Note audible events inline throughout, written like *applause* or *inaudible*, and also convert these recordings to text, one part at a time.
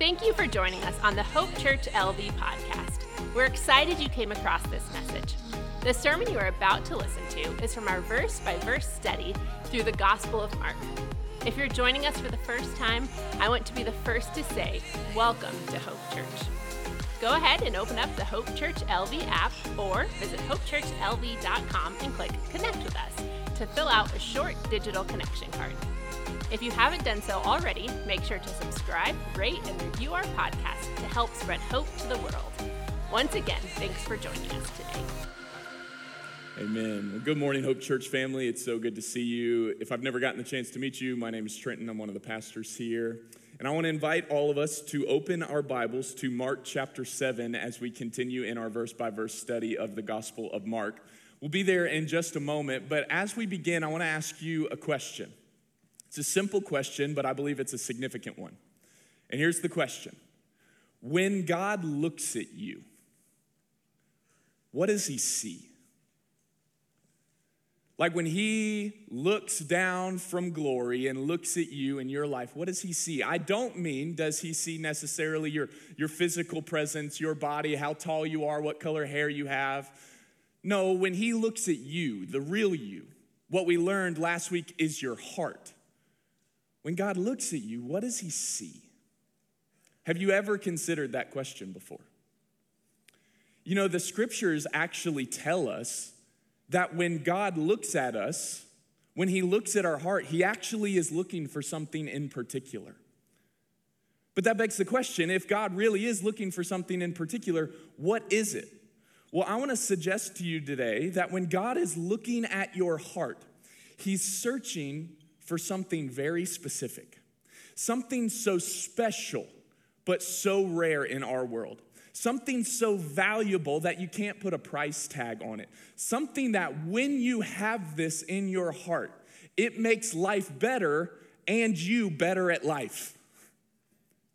Thank you for joining us on the Hope Church LV podcast. We're excited you came across this message. The sermon you are about to listen to is from our verse by verse study through the Gospel of Mark. If you're joining us for the first time, I want to be the first to say, Welcome to Hope Church. Go ahead and open up the Hope Church LV app or visit hopechurchlv.com and click Connect with Us to fill out a short digital connection card. If you haven't done so already, make sure to subscribe, rate, and review our podcast to help spread hope to the world. Once again, thanks for joining us today. Amen. Well, good morning, Hope Church family. It's so good to see you. If I've never gotten the chance to meet you, my name is Trenton. I'm one of the pastors here. And I want to invite all of us to open our Bibles to Mark chapter 7 as we continue in our verse by verse study of the Gospel of Mark. We'll be there in just a moment, but as we begin, I want to ask you a question. It's a simple question, but I believe it's a significant one. And here's the question When God looks at you, what does he see? Like when he looks down from glory and looks at you in your life, what does he see? I don't mean does he see necessarily your, your physical presence, your body, how tall you are, what color hair you have. No, when he looks at you, the real you, what we learned last week is your heart. When God looks at you, what does he see? Have you ever considered that question before? You know, the scriptures actually tell us that when God looks at us, when he looks at our heart, he actually is looking for something in particular. But that begs the question if God really is looking for something in particular, what is it? Well, I want to suggest to you today that when God is looking at your heart, he's searching for something very specific, something so special, but so rare in our world. Something so valuable that you can't put a price tag on it. Something that when you have this in your heart, it makes life better and you better at life.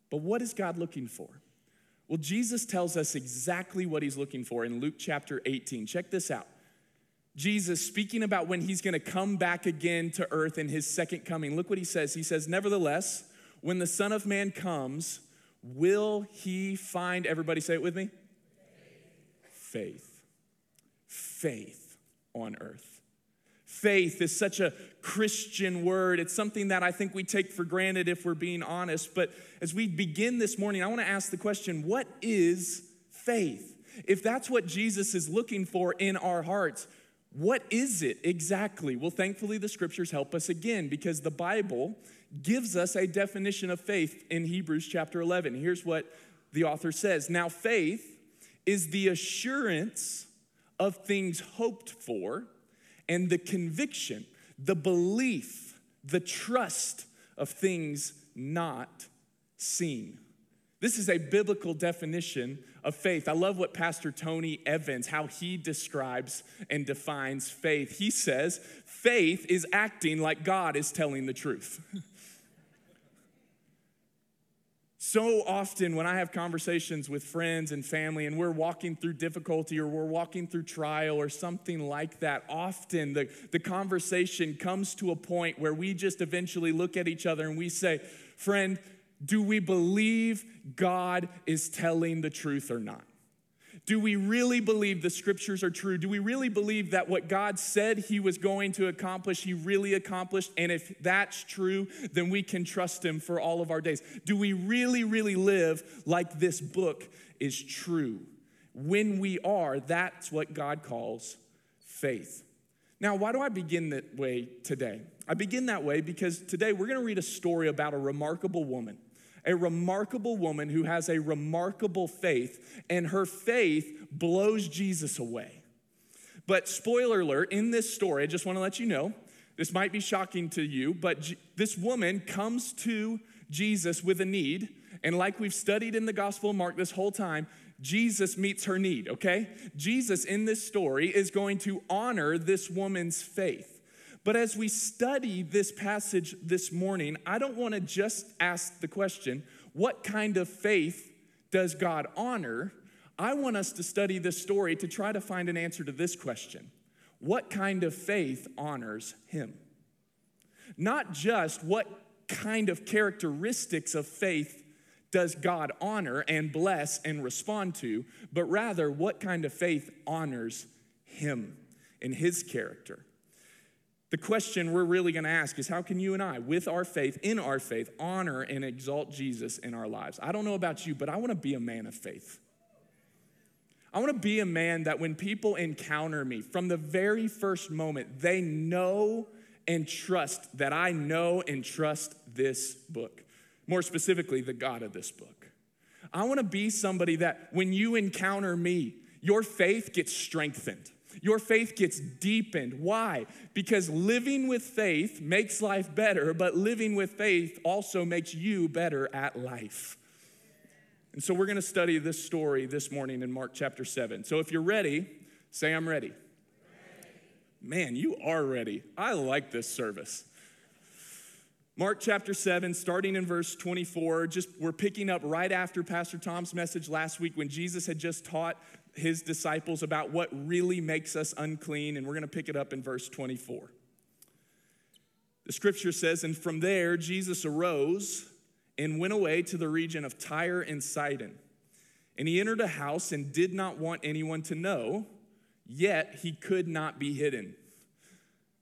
But what is God looking for? Well, Jesus tells us exactly what he's looking for in Luke chapter 18. Check this out. Jesus speaking about when he's going to come back again to earth in his second coming. Look what he says. He says, Nevertheless, when the Son of Man comes, will he find, everybody say it with me? Faith. Faith on earth. Faith is such a Christian word. It's something that I think we take for granted if we're being honest. But as we begin this morning, I want to ask the question what is faith? If that's what Jesus is looking for in our hearts, what is it exactly? Well, thankfully, the scriptures help us again because the Bible gives us a definition of faith in Hebrews chapter 11. Here's what the author says Now, faith is the assurance of things hoped for and the conviction, the belief, the trust of things not seen. This is a biblical definition of faith. I love what Pastor Tony Evans, how he describes and defines faith. He says, faith is acting like God is telling the truth. *laughs* so often, when I have conversations with friends and family, and we're walking through difficulty or we're walking through trial or something like that, often the, the conversation comes to a point where we just eventually look at each other and we say, Friend, do we believe God is telling the truth or not? Do we really believe the scriptures are true? Do we really believe that what God said he was going to accomplish, he really accomplished? And if that's true, then we can trust him for all of our days. Do we really, really live like this book is true? When we are, that's what God calls faith. Now, why do I begin that way today? I begin that way because today we're going to read a story about a remarkable woman a remarkable woman who has a remarkable faith, and her faith blows Jesus away. But, spoiler alert, in this story, I just want to let you know this might be shocking to you, but this woman comes to Jesus with a need. And like we've studied in the Gospel of Mark this whole time, Jesus meets her need, okay? Jesus in this story is going to honor this woman's faith. But as we study this passage this morning, I don't want to just ask the question, what kind of faith does God honor? I want us to study this story to try to find an answer to this question What kind of faith honors Him? Not just what kind of characteristics of faith does God honor and bless and respond to, but rather what kind of faith honors Him and His character. The question we're really going to ask is how can you and I, with our faith, in our faith, honor and exalt Jesus in our lives? I don't know about you, but I want to be a man of faith. I want to be a man that when people encounter me, from the very first moment, they know and trust that I know and trust this book. More specifically, the God of this book. I want to be somebody that when you encounter me, your faith gets strengthened. Your faith gets deepened. Why? Because living with faith makes life better, but living with faith also makes you better at life. And so we're going to study this story this morning in Mark chapter 7. So if you're ready, say, I'm ready. Man, you are ready. I like this service. Mark chapter 7, starting in verse 24, just we're picking up right after Pastor Tom's message last week when Jesus had just taught his disciples about what really makes us unclean, and we're going to pick it up in verse 24. The scripture says, And from there Jesus arose and went away to the region of Tyre and Sidon. And he entered a house and did not want anyone to know, yet he could not be hidden.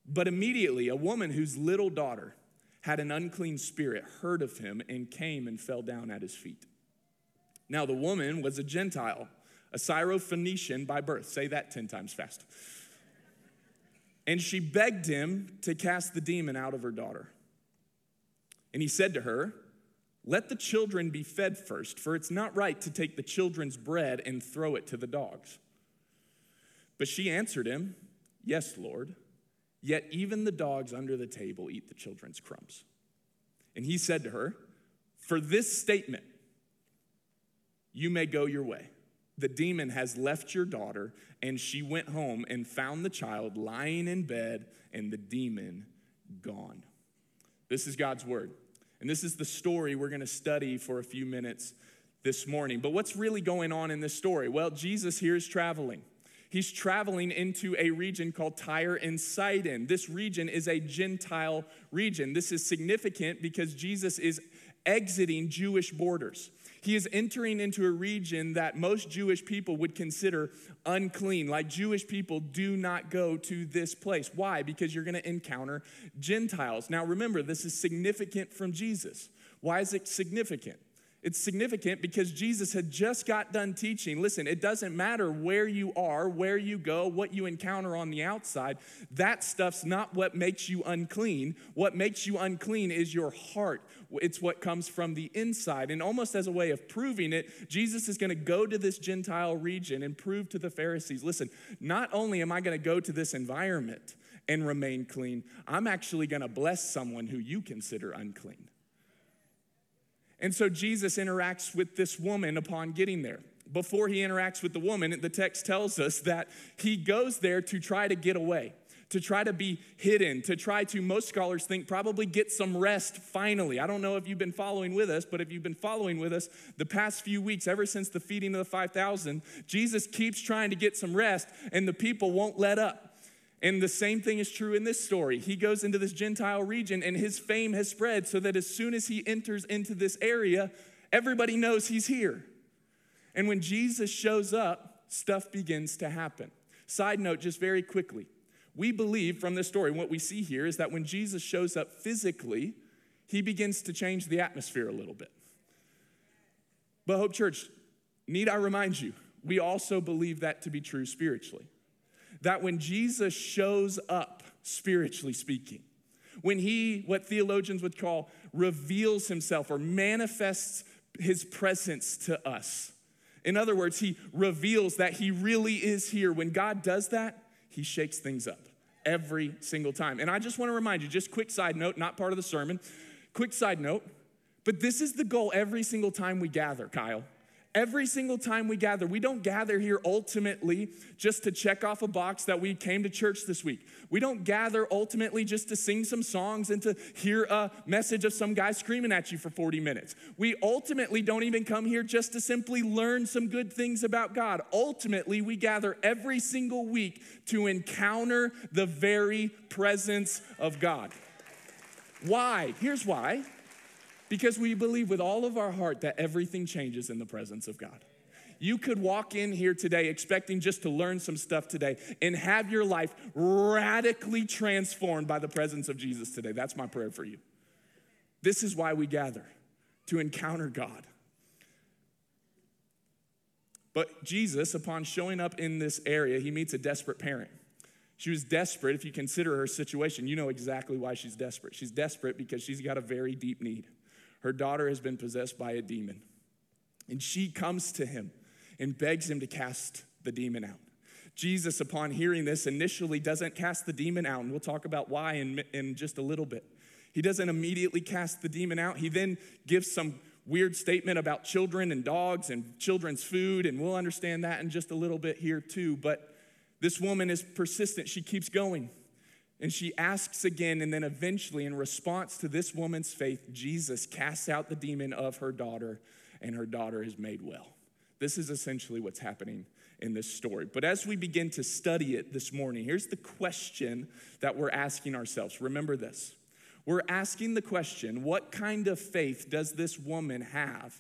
But immediately a woman whose little daughter had an unclean spirit heard of him and came and fell down at his feet. Now the woman was a Gentile a Syrophoenician by birth. Say that 10 times fast. And she begged him to cast the demon out of her daughter. And he said to her, Let the children be fed first, for it's not right to take the children's bread and throw it to the dogs. But she answered him, Yes, Lord. Yet even the dogs under the table eat the children's crumbs. And he said to her, For this statement, you may go your way the demon has left your daughter. And she went home and found the child lying in bed and the demon gone. This is God's word. And this is the story we're going to study for a few minutes this morning. But what's really going on in this story? Well, Jesus here is traveling. He's traveling into a region called Tyre and Sidon. This region is a Gentile region. This is significant because Jesus is exiting Jewish borders. He is entering into a region that most Jewish people would consider unclean. Like Jewish people do not go to this place. Why? Because you're going to encounter Gentiles. Now remember, this is significant from Jesus. Why is it significant? It's significant because Jesus had just got done teaching. Listen, it doesn't matter where you are, where you go, what you encounter on the outside. That stuff's not what makes you unclean. What makes you unclean is your heart. It's what comes from the inside. And almost as a way of proving it, Jesus is going to go to this Gentile region and prove to the Pharisees listen, not only am I going to go to this environment and remain clean, I'm actually going to bless someone who you consider unclean. And so Jesus interacts with this woman upon getting there. Before he interacts with the woman, the text tells us that he goes there to try to get away, to try to be hidden, to try to, most scholars think, probably get some rest finally. I don't know if you've been following with us, but if you've been following with us the past few weeks, ever since the feeding of the 5,000, Jesus keeps trying to get some rest, and the people won't let up. And the same thing is true in this story. He goes into this Gentile region and his fame has spread so that as soon as he enters into this area, everybody knows he's here. And when Jesus shows up, stuff begins to happen. Side note, just very quickly, we believe from this story, what we see here is that when Jesus shows up physically, he begins to change the atmosphere a little bit. But, Hope Church, need I remind you, we also believe that to be true spiritually that when Jesus shows up, spiritually speaking, when he, what theologians would call, reveals himself or manifests his presence to us. In other words, he reveals that he really is here. When God does that, he shakes things up every single time. And I just want to remind you, just quick side note, not part of the sermon, quick side note, but this is the goal every single time we gather, Kyle. Every single time we gather, we don't gather here ultimately just to check off a box that we came to church this week. We don't gather ultimately just to sing some songs and to hear a message of some guy screaming at you for 40 minutes. We ultimately don't even come here just to simply learn some good things about God. Ultimately, we gather every single week to encounter the very presence of God. Why? Here's why Because we believe with all of our heart that everything changes in the presence of God. You could walk in here today expecting just to learn some stuff today and have your life radically transformed by the presence of Jesus today. That's my prayer for you. This is why we gather to encounter God. But Jesus, upon showing up in this area, he meets a desperate parent. She was desperate. If you consider her situation, you know exactly why she's desperate. She's desperate because she's got a very deep need. Her daughter has been possessed by a demon. And she comes to him and begs him to cast the demon out. Jesus, upon hearing this, initially doesn't cast the demon out, and we'll talk about why in, in just a little bit. He doesn't immediately cast the demon out. He then gives some weird statement about children and dogs and children's food, and we'll understand that in just a little bit here too. But this woman is persistent. She keeps going. And she asks again, and then eventually, in response to this woman's faith, Jesus casts out the demon of her daughter, and her daughter is made well. This is essentially what's happening in this story. But as we begin to study it this morning, here's the question that we're asking ourselves. Remember this. We're asking the question what kind of faith does this woman have?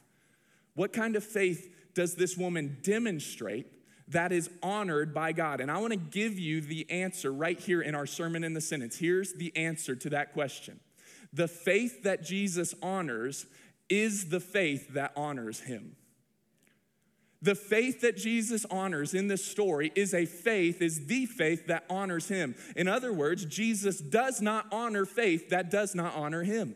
What kind of faith does this woman demonstrate that is honored by God? And I want to give you the answer right here in our sermon in the sentence. Here's the answer to that question The faith that Jesus honors is the faith that honors him. The faith that Jesus honors in this story is a faith, is the faith that honors him. In other words, Jesus does not honor faith that does not honor him.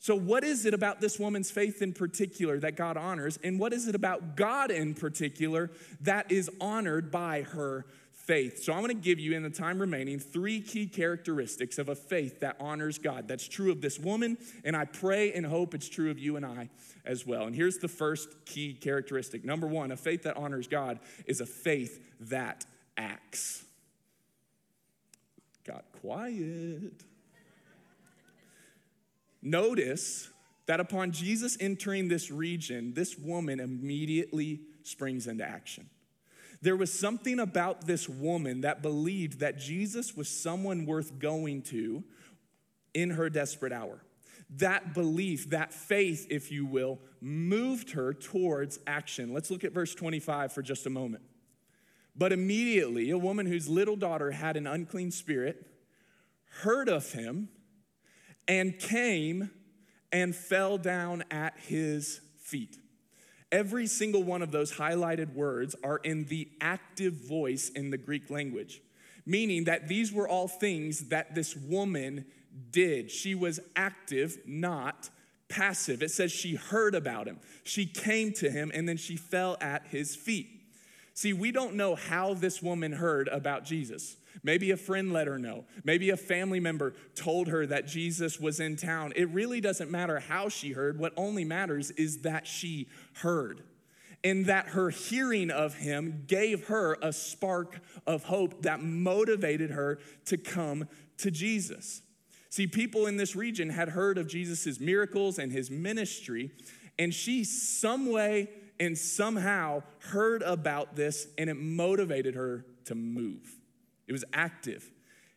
So, what is it about this woman's faith in particular that God honors? And what is it about God in particular that is honored by her faith. So I'm to give you, in the time remaining, three key characteristics of a faith that honors God. That's true of this woman, and I pray and hope it's true of you and I as well. And here's the first key characteristic. Number one, a faith that honors God is a faith that acts. Got quiet. Notice that upon Jesus entering this region, this woman immediately springs into action. There was something about this woman that believed that Jesus was someone worth going to in her desperate hour. That belief, that faith, if you will, moved her towards action. Let's look at verse 25 for just a moment. But immediately, a woman whose little daughter had an unclean spirit heard of him and came and fell down at his feet. Every single one of those highlighted words are in the active voice in the Greek language, meaning that these were all things that this woman did. She was active, not passive. It says she heard about him, she came to him, and then she fell at his feet. See, we don't know how this woman heard about Jesus. Maybe a friend let her know. Maybe a family member told her that Jesus was in town. It really doesn't matter how she heard. What only matters is that she heard. And that her hearing of him gave her a spark of hope that motivated her to come to Jesus. See, people in this region had heard of Jesus' miracles and his ministry, and she, some way and somehow, heard about this, and it motivated her to move. It was active.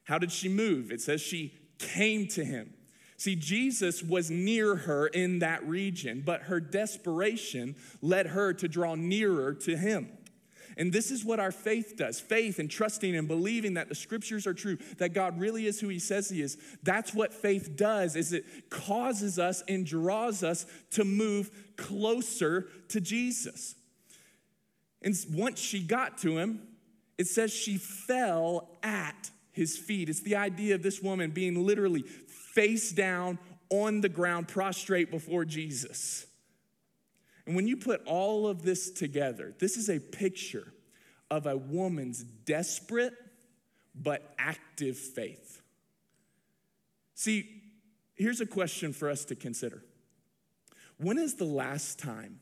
How did she move? It says she came to him. See, Jesus was near her in that region, but her desperation led her to draw nearer to him. And this is what our faith does faith and trusting and believing that the scriptures are true, that God really is who he says he is. That's what faith does is it causes us and draws us to move closer to Jesus. And once she got to him, it says she fell at his feet. It's the idea of this woman being literally face down on the ground, prostrate before Jesus. And when you put all of this together, this is a picture of a woman's desperate but active faith. See, here's a question for us to consider When is the last time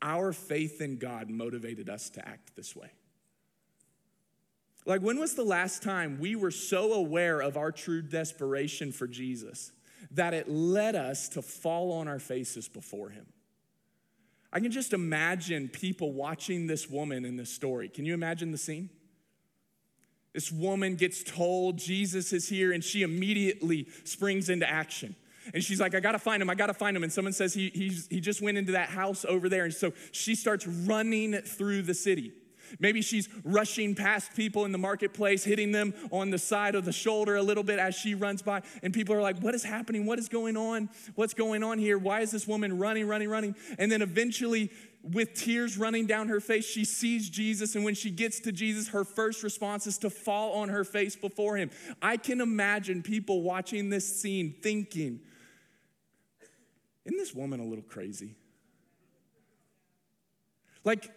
our faith in God motivated us to act this way? Like, when was the last time we were so aware of our true desperation for Jesus that it led us to fall on our faces before Him? I can just imagine people watching this woman in this story. Can you imagine the scene? This woman gets told Jesus is here and she immediately springs into action. And she's like, I gotta find him, I gotta find him. And someone says he, he just went into that house over there. And so she starts running through the city. Maybe she's rushing past people in the marketplace, hitting them on the side of the shoulder a little bit as she runs by. And people are like, What is happening? What is going on? What's going on here? Why is this woman running, running, running? And then eventually, with tears running down her face, she sees Jesus. And when she gets to Jesus, her first response is to fall on her face before him. I can imagine people watching this scene thinking, Isn't this woman a little crazy? Like,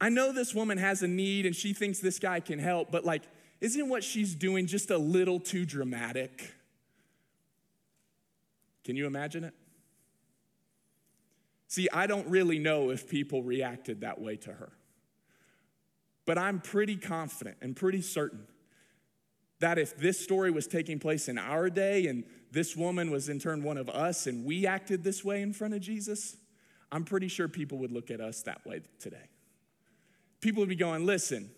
I know this woman has a need and she thinks this guy can help, but like, isn't what she's doing just a little too dramatic? Can you imagine it? See, I don't really know if people reacted that way to her. But I'm pretty confident and pretty certain that if this story was taking place in our day and this woman was in turn one of us and we acted this way in front of Jesus, I'm pretty sure people would look at us that way today people would be going, listen,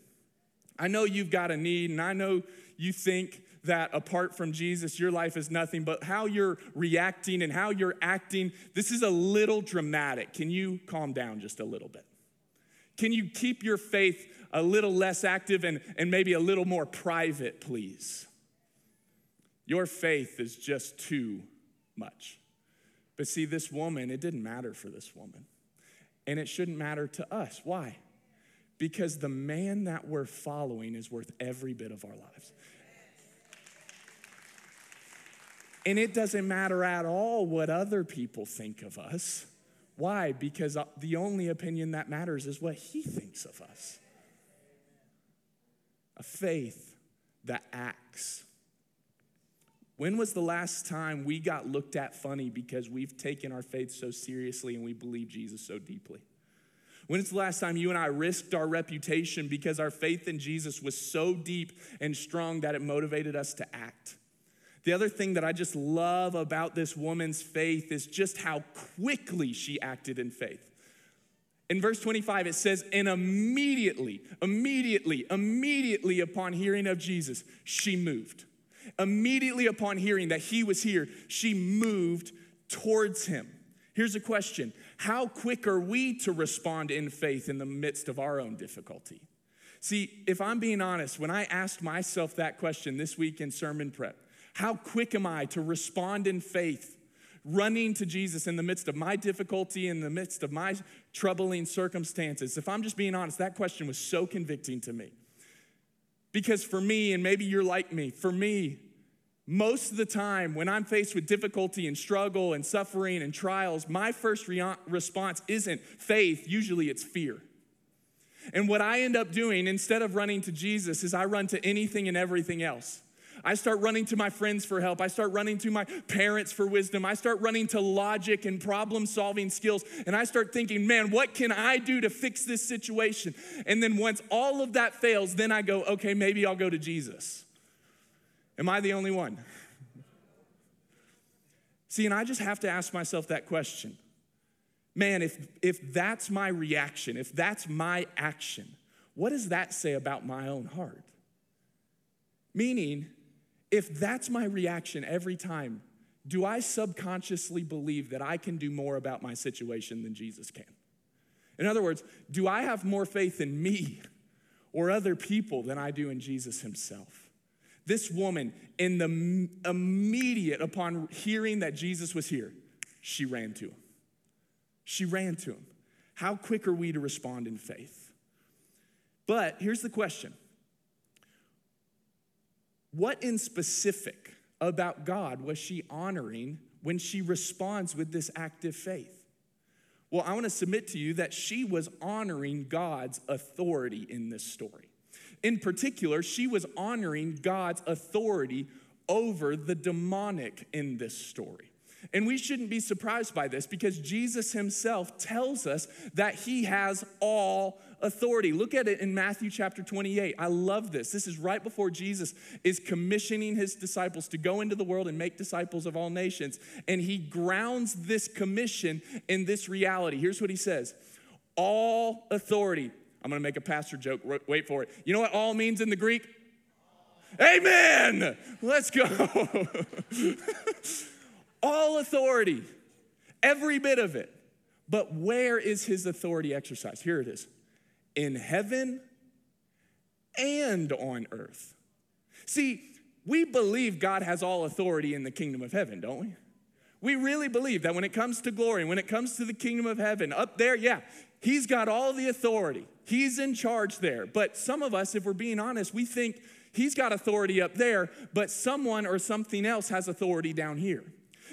I know you've got a need, and I know you think that apart from Jesus, your life is nothing, but how you're reacting and how you're acting, this is a little dramatic. Can you calm down just a little bit? Can you keep your faith a little less active and, and maybe a little more private, please? Your faith is just too much. But see, this woman, it didn't matter for this woman. And it shouldn't matter to us. Why? because the man that we're following is worth every bit of our lives. And it doesn't matter at all what other people think of us. Why? Because uh, the only opinion that matters is what he thinks of us. A faith that acts. When was the last time we got looked at funny because we've taken our faith so seriously and we believe Jesus so deeply? When's the last time you and I risked our reputation because our faith in Jesus was so deep and strong that it motivated us to act? The other thing that I just love about this woman's faith is just how quickly she acted in faith. In verse 25, it says, And immediately, immediately, immediately upon hearing of Jesus, she moved. Immediately upon hearing that he was here, she moved towards him. Here's a question How quick are we to respond in faith in the midst of our own difficulty? See, if I'm being honest, when I asked myself that question this week in sermon prep, how quick am I to respond in faith, running to Jesus in the midst of my difficulty, in the midst of my troubling circumstances? If I'm just being honest, that question was so convicting to me. Because for me, and maybe you're like me, for me, most of the time, when I'm faced with difficulty and struggle and suffering and trials, my first re- response isn't faith, usually it's fear. And what I end up doing instead of running to Jesus is I run to anything and everything else. I start running to my friends for help. I start running to my parents for wisdom. I start running to logic and problem solving skills. And I start thinking, man, what can I do to fix this situation? And then once all of that fails, then I go, okay, maybe I'll go to Jesus. Am I the only one? See, and I just have to ask myself that question. Man, if, if that's my reaction, if that's my action, what does that say about my own heart? Meaning, if that's my reaction every time, do I subconsciously believe that I can do more about my situation than Jesus can? In other words, do I have more faith in me or other people than I do in Jesus himself? This woman, in the immediate, upon hearing that Jesus was here, she ran to him. She ran to him. How quick are we to respond in faith? But here's the question What in specific about God was she honoring when she responds with this active faith? Well, I want to submit to you that she was honoring God's authority in this story. In particular, she was honoring God's authority over the demonic in this story. And we shouldn't be surprised by this because Jesus himself tells us that he has all authority. Look at it in Matthew chapter 28. I love this. This is right before Jesus is commissioning his disciples to go into the world and make disciples of all nations. And he grounds this commission in this reality. Here's what he says All authority I'm gonna make a pastor joke. Wait for it. You know what all means in the Greek? Amen. Let's go. *laughs* all authority, every bit of it. But where is his authority exercised? Here it is in heaven and on earth. See, we believe God has all authority in the kingdom of heaven, don't we? We really believe that when it comes to glory, when it comes to the kingdom of heaven, up there, yeah, he's got all the authority. He's in charge there. But some of us, if we're being honest, we think he's got authority up there, but someone or something else has authority down here.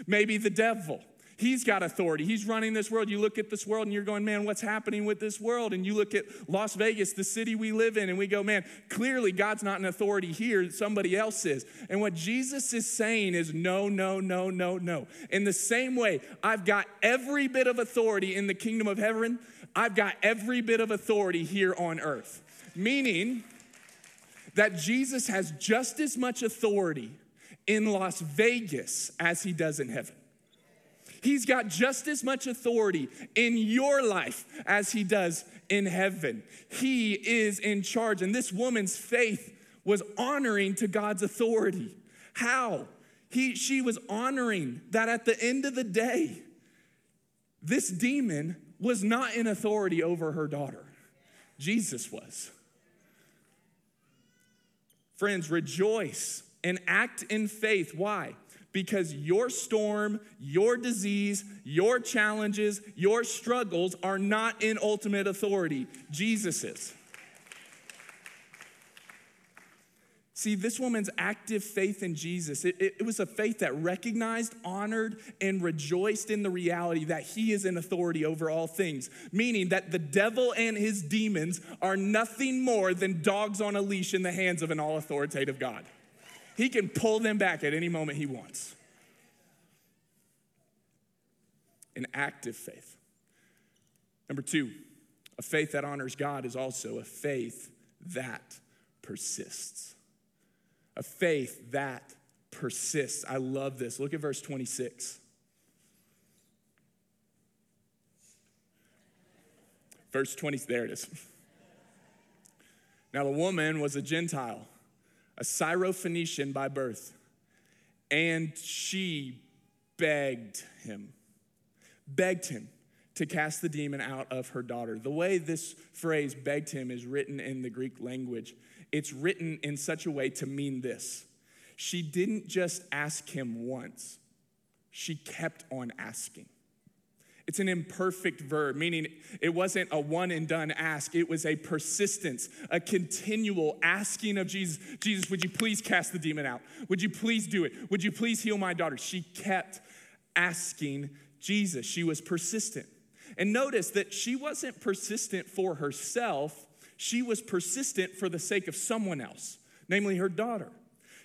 Maybe the devil. He's got authority. He's running this world. You look at this world and you're going, man, what's happening with this world? And you look at Las Vegas, the city we live in, and we go, man, clearly God's not an authority here. Somebody else is. And what Jesus is saying is no, no, no, no, no. In the same way, I've got every bit of authority in the kingdom of heaven, I've got every bit of authority here on earth. Meaning that Jesus has just as much authority in Las Vegas as he does in heaven. He's got just as much authority in your life as he does in heaven. He is in charge. And this woman's faith was honoring to God's authority. How? He, she was honoring that at the end of the day, this demon was not in authority over her daughter. Jesus was. Friends, rejoice and act in faith. Why? because your storm, your disease, your challenges, your struggles are not in ultimate authority. Jesus is. See, this woman's active faith in Jesus, it, it, was a faith that recognized, honored, and rejoiced in the reality that he is in authority over all things, meaning that the devil and his demons are nothing more than dogs on a leash in the hands of an all authoritative God. He can pull them back at any moment he wants. An active faith. Number two, a faith that honors God is also a faith that persists. A faith that persists. I love this. Look at verse 26. Verse 20, there it is. Now, the woman was a Gentile a Syrophoenician by birth, and she begged him, begged him to cast the demon out of her daughter. The way this phrase begged him is written in the Greek language, it's written in such a way to mean this. She didn't just ask him once, she kept on asking. It's an imperfect verb, meaning it wasn't a one and done ask. It was a persistence, a continual asking of Jesus Jesus, would you please cast the demon out? Would you please do it? Would you please heal my daughter? She kept asking Jesus. She was persistent. And notice that she wasn't persistent for herself, she was persistent for the sake of someone else, namely her daughter.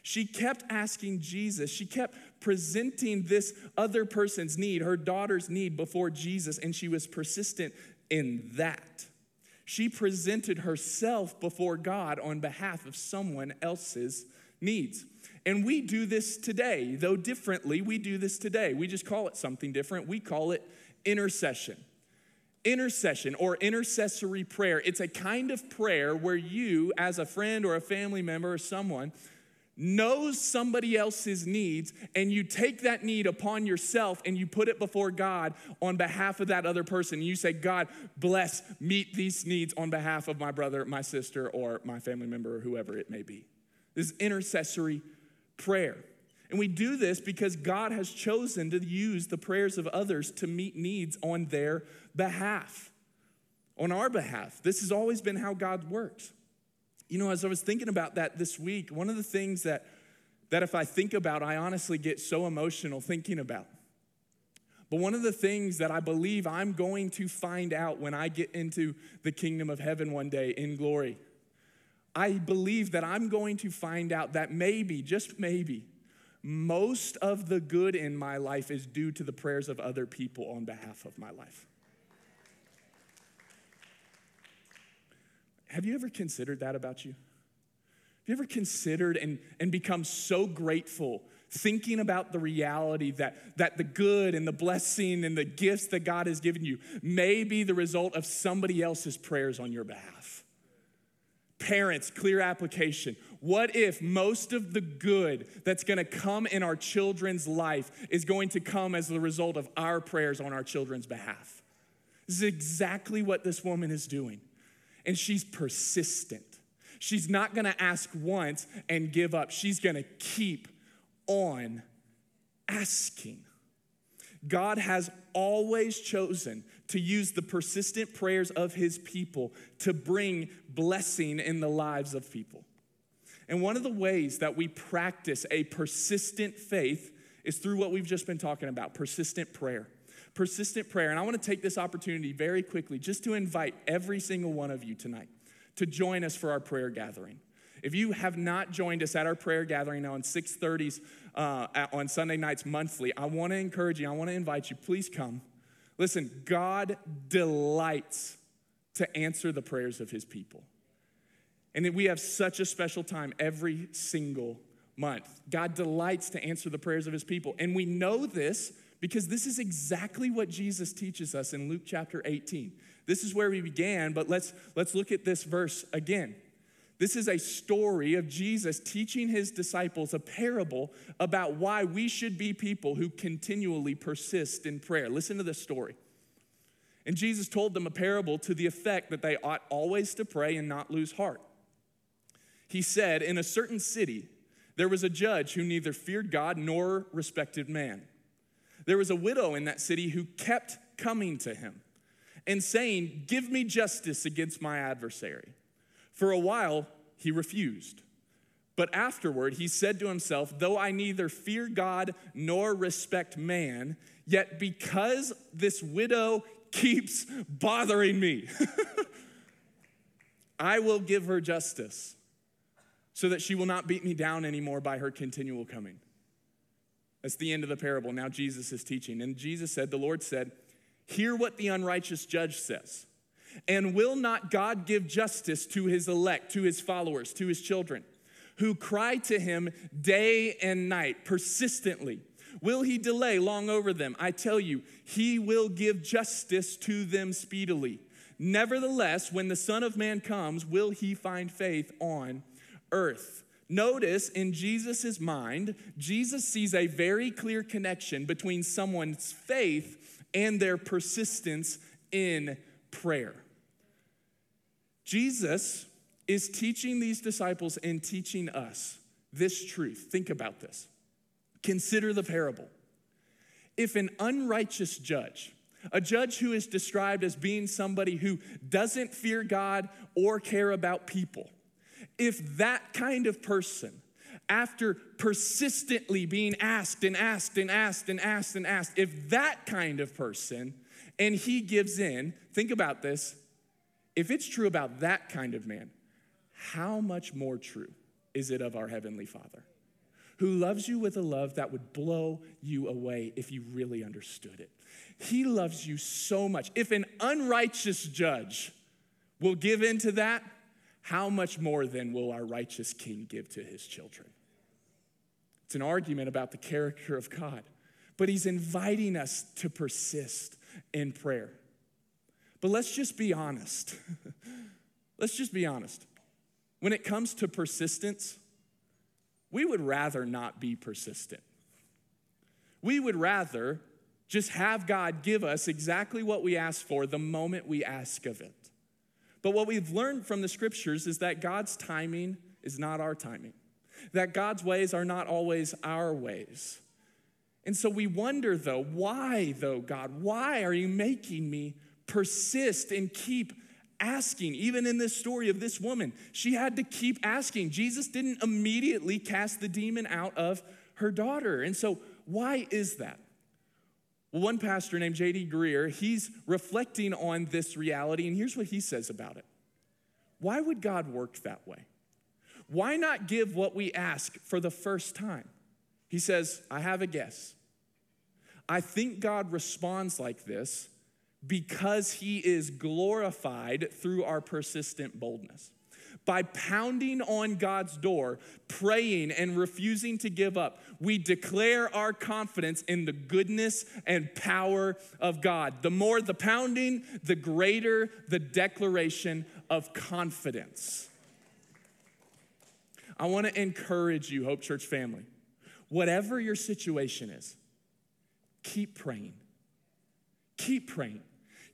She kept asking Jesus, she kept presenting this other person's need, her daughter's need, before Jesus, and she was persistent in that. She presented herself before God on behalf of someone else's needs. And we do this today, though differently, we do this today. We just call it something different. We call it intercession. Intercession or intercessory prayer. It's a kind of prayer where you, as a friend or a family member or someone, knows somebody else's needs and you take that need upon yourself and you put it before God on behalf of that other person. You say, God, bless, meet these needs on behalf of my brother, my sister, or my family member, or whoever it may be. This is intercessory prayer. And we do this because God has chosen to use the prayers of others to meet needs on their behalf, on our behalf. This has always been how God works. You know, as I was thinking about that this week, one of the things that, that if I think about, I honestly get so emotional thinking about. But one of the things that I believe I'm going to find out when I get into the kingdom of heaven one day in glory, I believe that I'm going to find out that maybe, just maybe, most of the good in my life is due to the prayers of other people on behalf of my life. Have you ever considered that about you? Have you ever considered and, and become so grateful thinking about the reality that, that the good and the blessing and the gifts that God has given you may be the result of somebody else's prayers on your behalf? Parents, clear application. What if most of the good that's gonna come in our children's life is going to come as the result of our prayers on our children's behalf? This is exactly what this woman is doing. And she's persistent. She's not gonna ask once and give up, she's gonna keep on asking. God has always chosen to use the persistent prayers of his people to bring blessing in the lives of people. And one of the ways that we practice a persistent faith is through what we've just been talking about persistent prayer. Persistent prayer. And I want to take this opportunity very quickly just to invite every single one of you tonight to join us for our prayer gathering. If you have not joined us at our prayer gathering on 6:30s uh, on Sunday nights monthly, I want to encourage you. I want to invite you. Please come. Listen, God delights to answer the prayers of His people, and we have such a special time every single month. God delights to answer the prayers of His people, and we know this because this is exactly what Jesus teaches us in Luke chapter 18. This is where we began, but let's let's look at this verse again. This is a story of Jesus teaching his disciples a parable about why we should be people who continually persist in prayer. Listen to this story. And Jesus told them a parable to the effect that they ought always to pray and not lose heart. He said, In a certain city, there was a judge who neither feared God nor respected man. There was a widow in that city who kept coming to him and saying, Give me justice against my adversary. For a while, he refused. But afterward, he said to himself, Though I neither fear God nor respect man, yet because this widow keeps bothering me, *laughs* I will give her justice so that she will not beat me down anymore by her continual coming. That's the end of the parable. Now Jesus is teaching. And Jesus said, The Lord said, Hear what the unrighteous judge says. And will not God give justice to his elect, to his followers, to his children, who cry to him day and night, persistently? Will he delay long over them? I tell you, he will give justice to them speedily. Nevertheless, when the Son of Man comes, will he find faith on earth? Notice in Jesus' mind, Jesus sees a very clear connection between someone's faith and their persistence in prayer. Jesus is teaching these disciples and teaching us this truth. Think about this. Consider the parable. If an unrighteous judge, a judge who is described as being somebody who doesn't fear God or care about people, if that kind of person, after persistently being asked and asked and asked and asked and asked, if that kind of person, and he gives in, think about this, if it's true about that kind of man, how much more true is it of our Heavenly Father, who loves you with a love that would blow you away if you really understood it? He loves you so much. If an unrighteous judge will give in to that, how much more then will our righteous king give to his children? It's an argument about the character of God, but he's inviting us to persist in prayer. But let's just be honest. *laughs* let's just be honest. When it comes to persistence, we would rather not be persistent. We would rather just have God give us exactly what we ask for the moment we ask of it. But what we've learned from the scriptures is that God's timing is not our timing, that God's ways are not always our ways. And so we wonder, though, why, though, God, why are you making me persist and keep asking. Even in this story of this woman, she had to keep asking. Jesus didn't immediately cast the demon out of her daughter. And so, why is that? One pastor named J.D. Greear, he's reflecting on this reality, and here's what he says about it. Why would God work that way? Why not give what we ask for the first time? He says, I have a guess. I think God responds like this because he is glorified through our persistent boldness. By pounding on God's door, praying, and refusing to give up, we declare our confidence in the goodness and power of God. The more the pounding, the greater the declaration of confidence. I want to encourage you, Hope Church family, whatever your situation is, keep praying. Keep praying.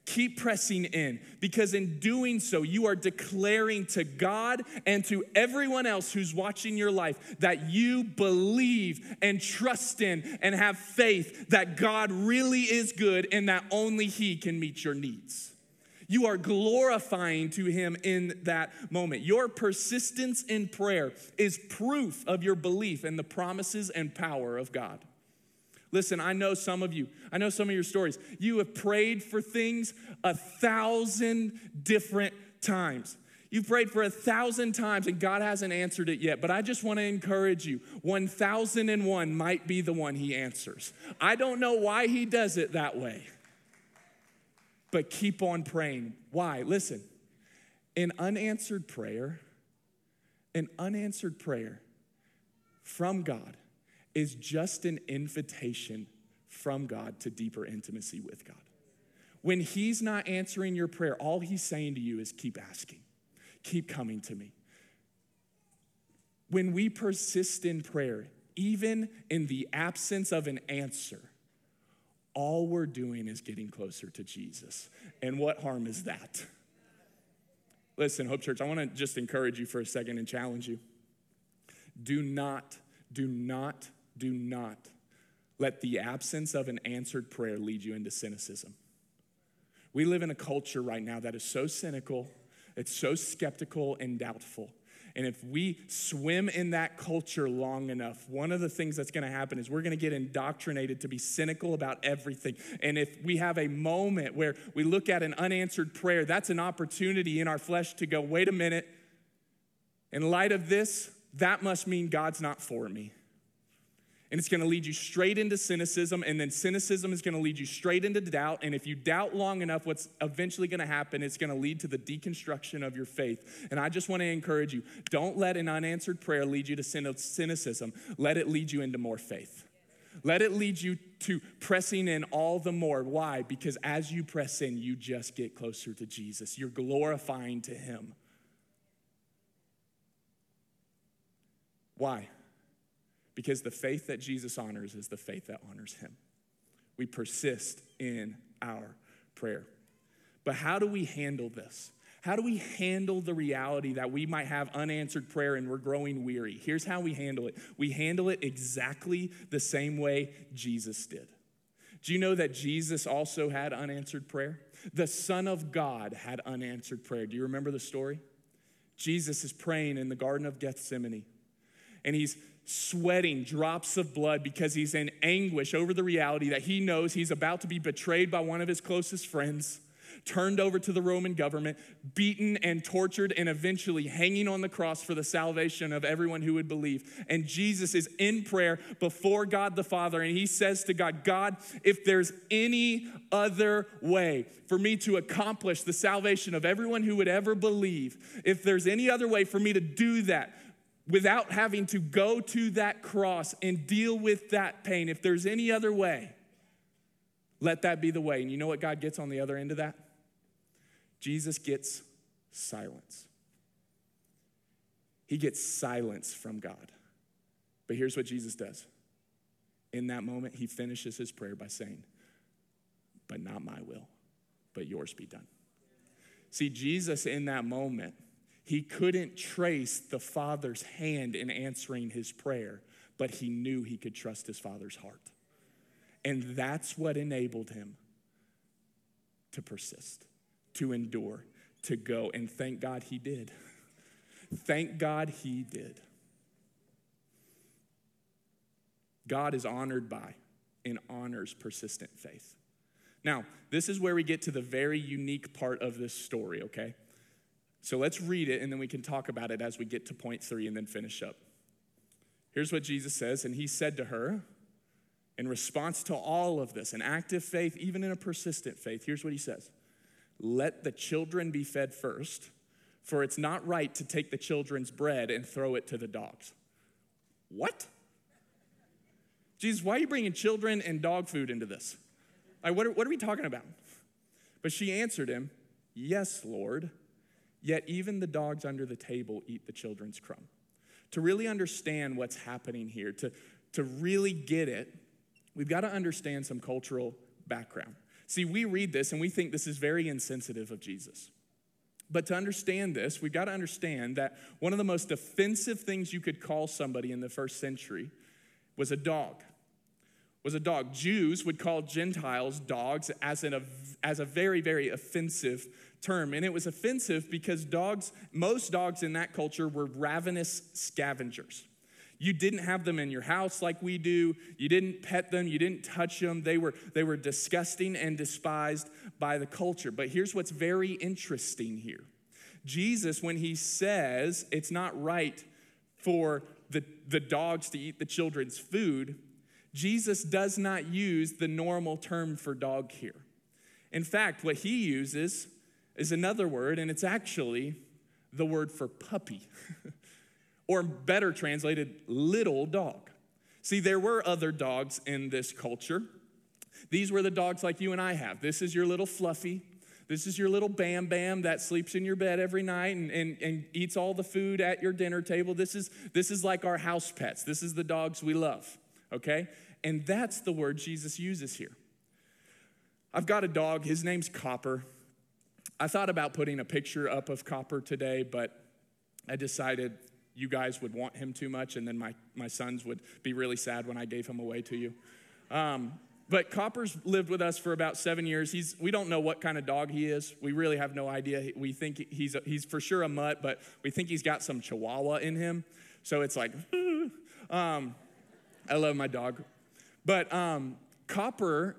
Keep pressing in because in doing so, you are declaring to God and to everyone else who's watching your life that you believe and trust in and have faith that God really is good and that only He can meet your needs. You are glorifying to Him in that moment. Your persistence in prayer is proof of your belief in the promises and power of God. Listen, I know some of you, I know some of your stories. You have prayed for things a thousand different times. You've prayed for a thousand times and God hasn't answered it yet, but I just want to encourage you 1001 might be the one He answers. I don't know why He does it that way, but keep on praying. Why? Listen, an unanswered prayer, an unanswered prayer from God is just an invitation from God to deeper intimacy with God. When He's not answering your prayer, all He's saying to you is keep asking, keep coming to me. When we persist in prayer, even in the absence of an answer, all we're doing is getting closer to Jesus. And what harm is that? Listen, Hope Church, I want to just encourage you for a second and challenge you. Do not, do not do not let the absence of an answered prayer lead you into cynicism. We live in a culture right now that is so cynical, it's so skeptical and doubtful. And if we swim in that culture long enough, one of the things that's to happen is we're to get indoctrinated to be cynical about everything. And if we have a moment where we look at an unanswered prayer, that's an opportunity in our flesh to go, wait a minute. In light of this, that must mean God's not for me and it's going to lead you straight into cynicism, and then cynicism is going to lead you straight into doubt. And if you doubt long enough, what's eventually going to happen going to lead to the deconstruction of your faith. And I just want to encourage you don't let an unanswered prayer lead you to cynicism, let it lead you into more faith. Let it lead you to pressing in all the more. Why? Because as you press in, you just get closer to Jesus. You're glorifying to Him. Why? Because the faith that Jesus honors is the faith that honors him. We persist in our prayer. But how do we handle this? How do we handle the reality that we might have unanswered prayer and we're growing weary? Here's how we handle it we handle it exactly the same way Jesus did. Do you know that Jesus also had unanswered prayer? The Son of God had unanswered prayer. Do you remember the story? Jesus is praying in the Garden of Gethsemane, and he's sweating drops of blood because he's in anguish over the reality that he knows he's about to be betrayed by one of his closest friends, turned over to the Roman government, beaten and tortured, and eventually hanging on the cross for the salvation of everyone who would believe. And Jesus is in prayer before God the Father, and he says to God, God, if there's any other way for me to accomplish the salvation of everyone who would ever believe, if there's any other way for me to do that, without having to go to that cross and deal with that pain. If there's any other way, let that be the way. And you know what God gets on the other end of that? Jesus gets silence. He gets silence from God. But here's what Jesus does. In that moment, he finishes his prayer by saying, But not my will, but yours be done. See, Jesus in that moment he couldn't trace the Father's hand in answering his prayer, but he knew he could trust his Father's heart. And that's what enabled him to persist, to endure, to go. And thank God he did. thank God he did. God is honored by and honors persistent faith. Now, this is where we get to the very unique part of this story, okay? So let's read it and then we can talk about it as we get to point three and then finish up. Here's what Jesus says, and he said to her, in response to all of this, an active faith, even in a persistent faith, here's what he says Let the children be fed first, for it's not right to take the children's bread and throw it to the dogs. What? Jesus, why are you bringing children and dog food into this? Like, what, are, what are we talking about? But she answered him, Yes, Lord. Yet even the dogs under the table eat the children's crumb. to really understand what's happening here, to, to really get it, we've got to understand some cultural background. See, we read this and we think this is very insensitive of Jesus. But to understand this, we've got to understand that one of the most offensive things you could call somebody in the first century was a dog. Was a dog. Jews would call Gentiles dogs as, an, as a very, very offensive term. And it was offensive because dogs, most dogs in that culture were ravenous scavengers. You didn't have them in your house like we do. You didn't pet them. You didn't touch them. They were, they were disgusting and despised by the culture. But here's what's very interesting here Jesus, when he says it's not right for the, the dogs to eat the children's food, Jesus does not use the normal term for dog here. In fact, what he uses is another word, and it's actually the word for puppy. *laughs* or better translated, little dog. See, there were other dogs in this culture. These were the dogs like you and I have. This is your little fluffy. This is your little Bam Bam that sleeps in your bed every night and, and, and eats all the food at your dinner table. This is, this is like our house pets. This is the dogs we love, okay? And that's the word Jesus uses here. I've got a dog. His name's Copper. I thought about putting a picture up of Copper today, but I decided you guys would want him too much, and then my, my sons would be really sad when I gave him away to you. Um, but Copper's lived with us for about seven years. He's, we don't know what kind of dog he is. We really have no idea. We think he's, a, he's for sure a mutt, but we think he's got some chihuahua in him. So it's like, *laughs* um, I love my dog. But um, Copper,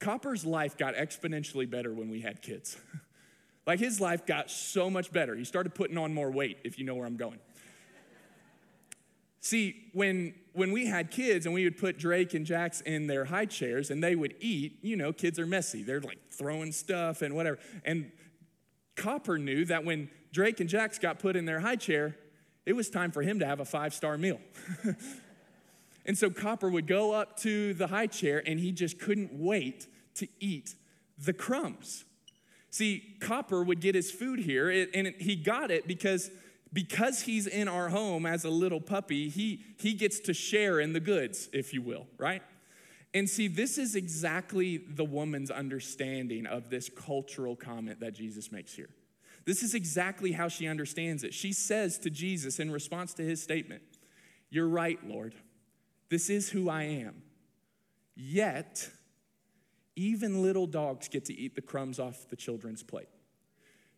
Copper's life got exponentially better when we had kids. *laughs* like his life got so much better. He started putting on more weight, if you know where I'm going. See, when, when we had kids and we would put Drake and Jax in their high chairs and they would eat, you know, kids are messy. They're like throwing stuff and whatever. And Copper knew that when Drake and Jax got put in their high chair, it was time for him to have a five star meal. *laughs* and so Copper would go up to the high chair and he just couldn't wait to eat the crumbs. See, Copper would get his food here, and he got it because because he's in our home as a little puppy, he, he gets to share in the goods, if you will, right? And see, this is exactly the woman's understanding of this cultural comment that Jesus makes here. This is exactly how she understands it. She says to Jesus in response to his statement, You're right, Lord. This is who I am. Yet, even little dogs get to eat the crumbs off the children's plate.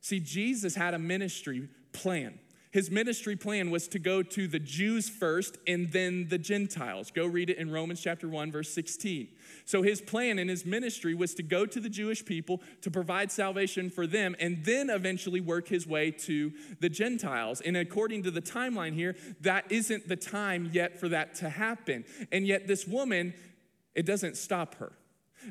See, Jesus had a ministry plan. His ministry plan was to go to the Jews first and then the Gentiles. Go read it in Romans chapter 1 verse 16. So his plan in his ministry was to go to the Jewish people to provide salvation for them and then eventually work his way to the Gentiles. And according to the timeline here, that isn't the time yet for that to happen. And yet this woman, it doesn't stop her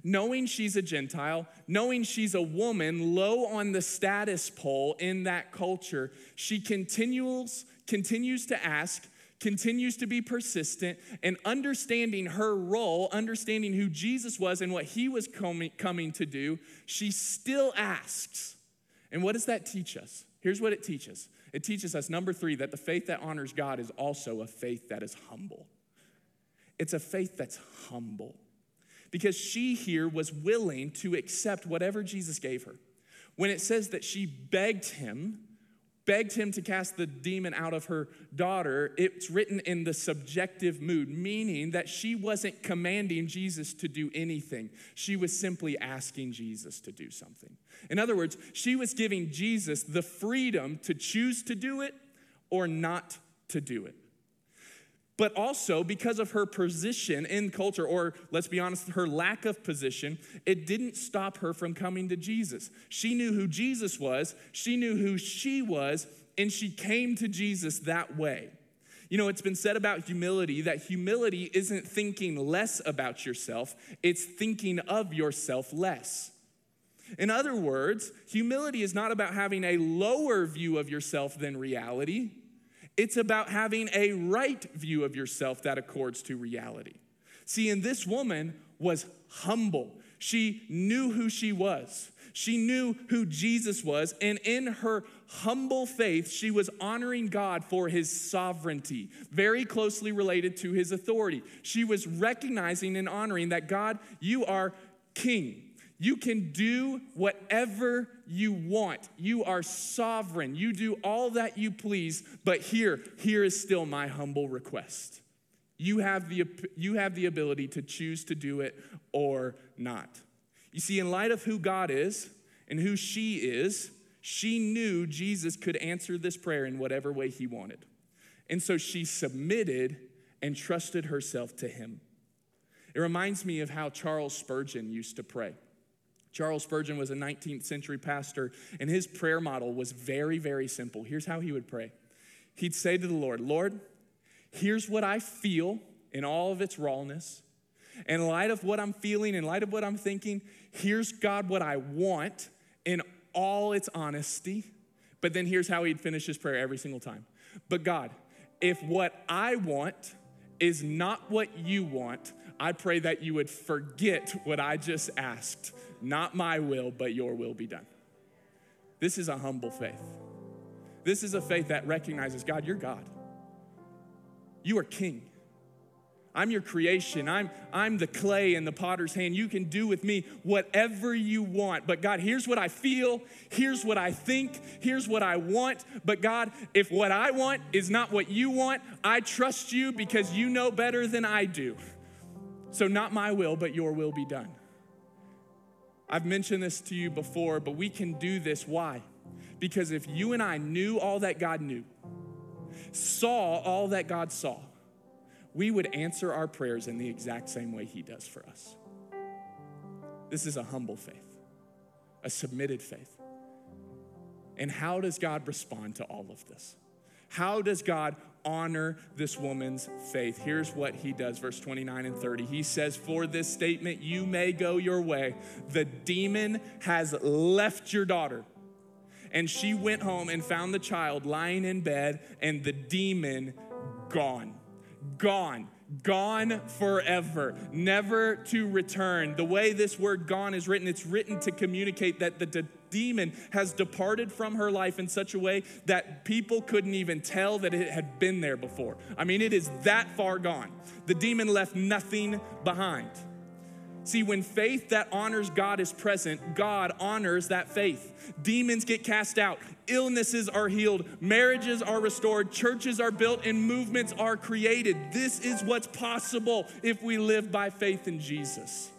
knowing she's a Gentile, knowing she's a woman low on the status pole in that culture, she continues, continues to ask, continues to be persistent, and understanding her role, understanding who Jesus was and what he was coming, coming to do, she still asks. And what does that teach us? Here's what it teaches it teaches us, number three, that the faith that honors God is also a faith that is humble. It's a faith that's humble because she here was willing to accept whatever Jesus gave her. When it says that she begged him, begged him to cast the demon out of her daughter, it's written in the subjective mood, meaning that she wasn't commanding Jesus to do anything. She was simply asking Jesus to do something. In other words, she was giving Jesus the freedom to choose to do it or not to do it but also because of her position in culture, or let's be honest, her lack of position, it didn't stop her from coming to Jesus. She knew who Jesus was, she knew who she was, and she came to Jesus that way. You know, it's been said about humility that humility isn't thinking less about yourself, it's thinking of yourself less. In other words, humility is not about having a lower view of yourself than reality. It's about having a right view of yourself that accords to reality. See, and this woman was humble. She knew who she was. She knew who Jesus was, and in her humble faith, she was honoring God for his sovereignty, very closely related to his authority. She was recognizing and honoring that God, you are king. You can do whatever you want. You are sovereign. You do all that you please. But here, here is still my humble request. You have the, you have the ability to choose to do it or not. You see, in light of who God is and who she is, she knew Jesus could answer this prayer in whatever way he wanted. And so she submitted and trusted herself to him. It reminds me of how Charles Spurgeon used to pray. Charles Spurgeon was a 19th century pastor, and his prayer model was very, very simple. Here's how he would pray He'd say to the Lord, Lord, here's what I feel in all of its rawness. In light of what I'm feeling, in light of what I'm thinking, here's God what I want in all its honesty. But then here's how he'd finish his prayer every single time. But God, if what I want is not what you want, I pray that you would forget what I just asked. Not my will, but your will be done. This is a humble faith. This is a faith that recognizes God, you're God. You are king. I'm your creation. I'm, I'm the clay in the potter's hand. You can do with me whatever you want. But God, here's what I feel. Here's what I think. Here's what I want. But God, if what I want is not what you want, I trust you because you know better than I do. So, not my will, but your will be done. I've mentioned this to you before, but we can do this. Why? Because if you and I knew all that God knew, saw all that God saw, we would answer our prayers in the exact same way He does for us. This is a humble faith, a submitted faith. And how does God respond to all of this? How does God honor this woman's faith? Here's what he does, verse 29 and 30. He says, For this statement, you may go your way. The demon has left your daughter. And she went home and found the child lying in bed, and the demon gone. Gone gone forever, never to return. The way this word gone is written, it's written to communicate that the de- demon has departed from her life in such a way that people couldn't even tell that it had been there before. I mean, it is that far gone. The demon left nothing behind. See, when faith that honors God is present, God honors that faith. Demons get cast out, illnesses are healed, marriages are restored, churches are built, and movements are created. This is what's possible if we live by faith in Jesus.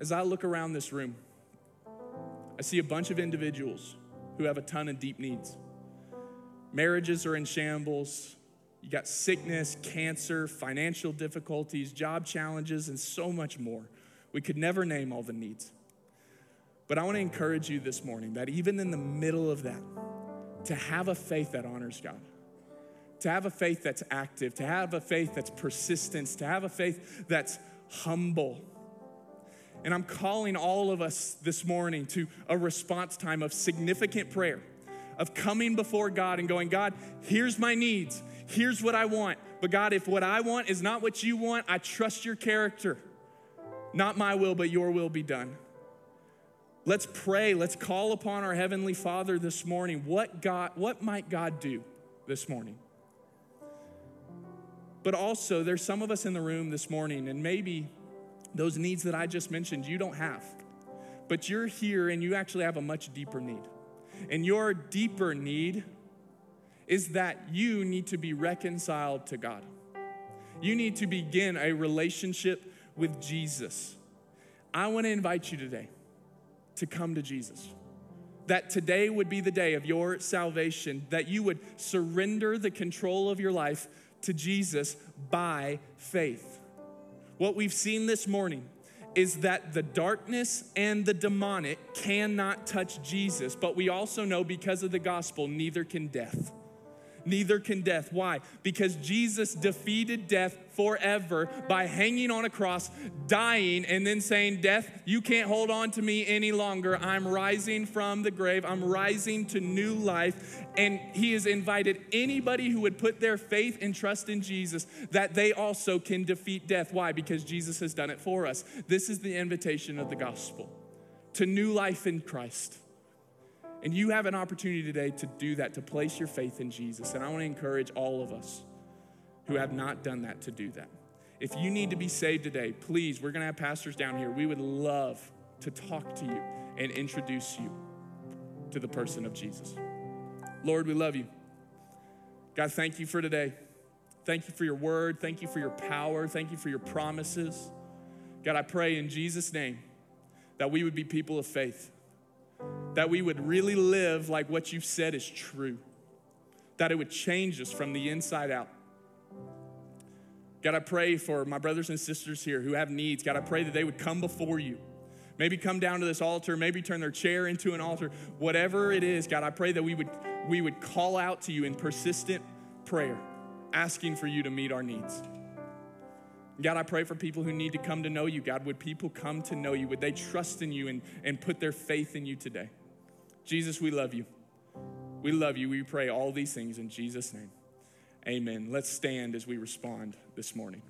As I look around this room, I see a bunch of individuals who have a ton of deep needs. Marriages are in shambles, you got sickness, cancer, financial difficulties, job challenges, and so much more. We could never name all the needs. But I want to encourage you this morning that even in the middle of that, to have a faith that honors God, to have a faith that's active, to have a faith that's persistent, to have a faith that's humble. And I'm calling all of us this morning to a response time of significant prayer, of coming before God and going, God, here's my needs here's what I want. But God, if what I want is not what you want, I trust your character. Not my will, but your will be done. Let's pray. Let's call upon our heavenly Father this morning. What God what might God do this morning? But also, there's some of us in the room this morning and maybe those needs that I just mentioned you don't have. But you're here and you actually have a much deeper need. And your deeper need is that you need to be reconciled to God. You need to begin a relationship with Jesus. I want to invite you today to come to Jesus. That today would be the day of your salvation, that you would surrender the control of your life to Jesus by faith. What we've seen this morning is that the darkness and the demonic cannot touch Jesus, but we also know because of the gospel, neither can death. Neither can death. Why? Because Jesus defeated death forever by hanging on a cross, dying, and then saying, Death, you can't hold on to me any longer. I'm rising from the grave, I'm rising to new life. And He has invited anybody who would put their faith and trust in Jesus that they also can defeat death. Why? Because Jesus has done it for us. This is the invitation of the gospel to new life in Christ. And you have an opportunity today to do that, to place your faith in Jesus. And I want to encourage all of us who have not done that to do that. If you need to be saved today, please, we're going to have pastors down here. We would love to talk to you and introduce you to the person of Jesus. Lord, we love you. God, thank you for today. Thank you for your word. Thank you for your power. Thank you for your promises. God, I pray in Jesus' name that we would be people of faith, that we would really live like what you've said is true, that it would change us from the inside out. God, I pray for my brothers and sisters here who have needs. God, I pray that they would come before you. Maybe come down to this altar, maybe turn their chair into an altar. Whatever it is, God, I pray that we would we would call out to you in persistent prayer, asking for you to meet our needs. God, I pray for people who need to come to know you. God, would people come to know you? Would they trust in you and, and put their faith in you today? Jesus, we love you. We love you. We pray all these things in Jesus' name. Amen. Let's stand as we respond this morning.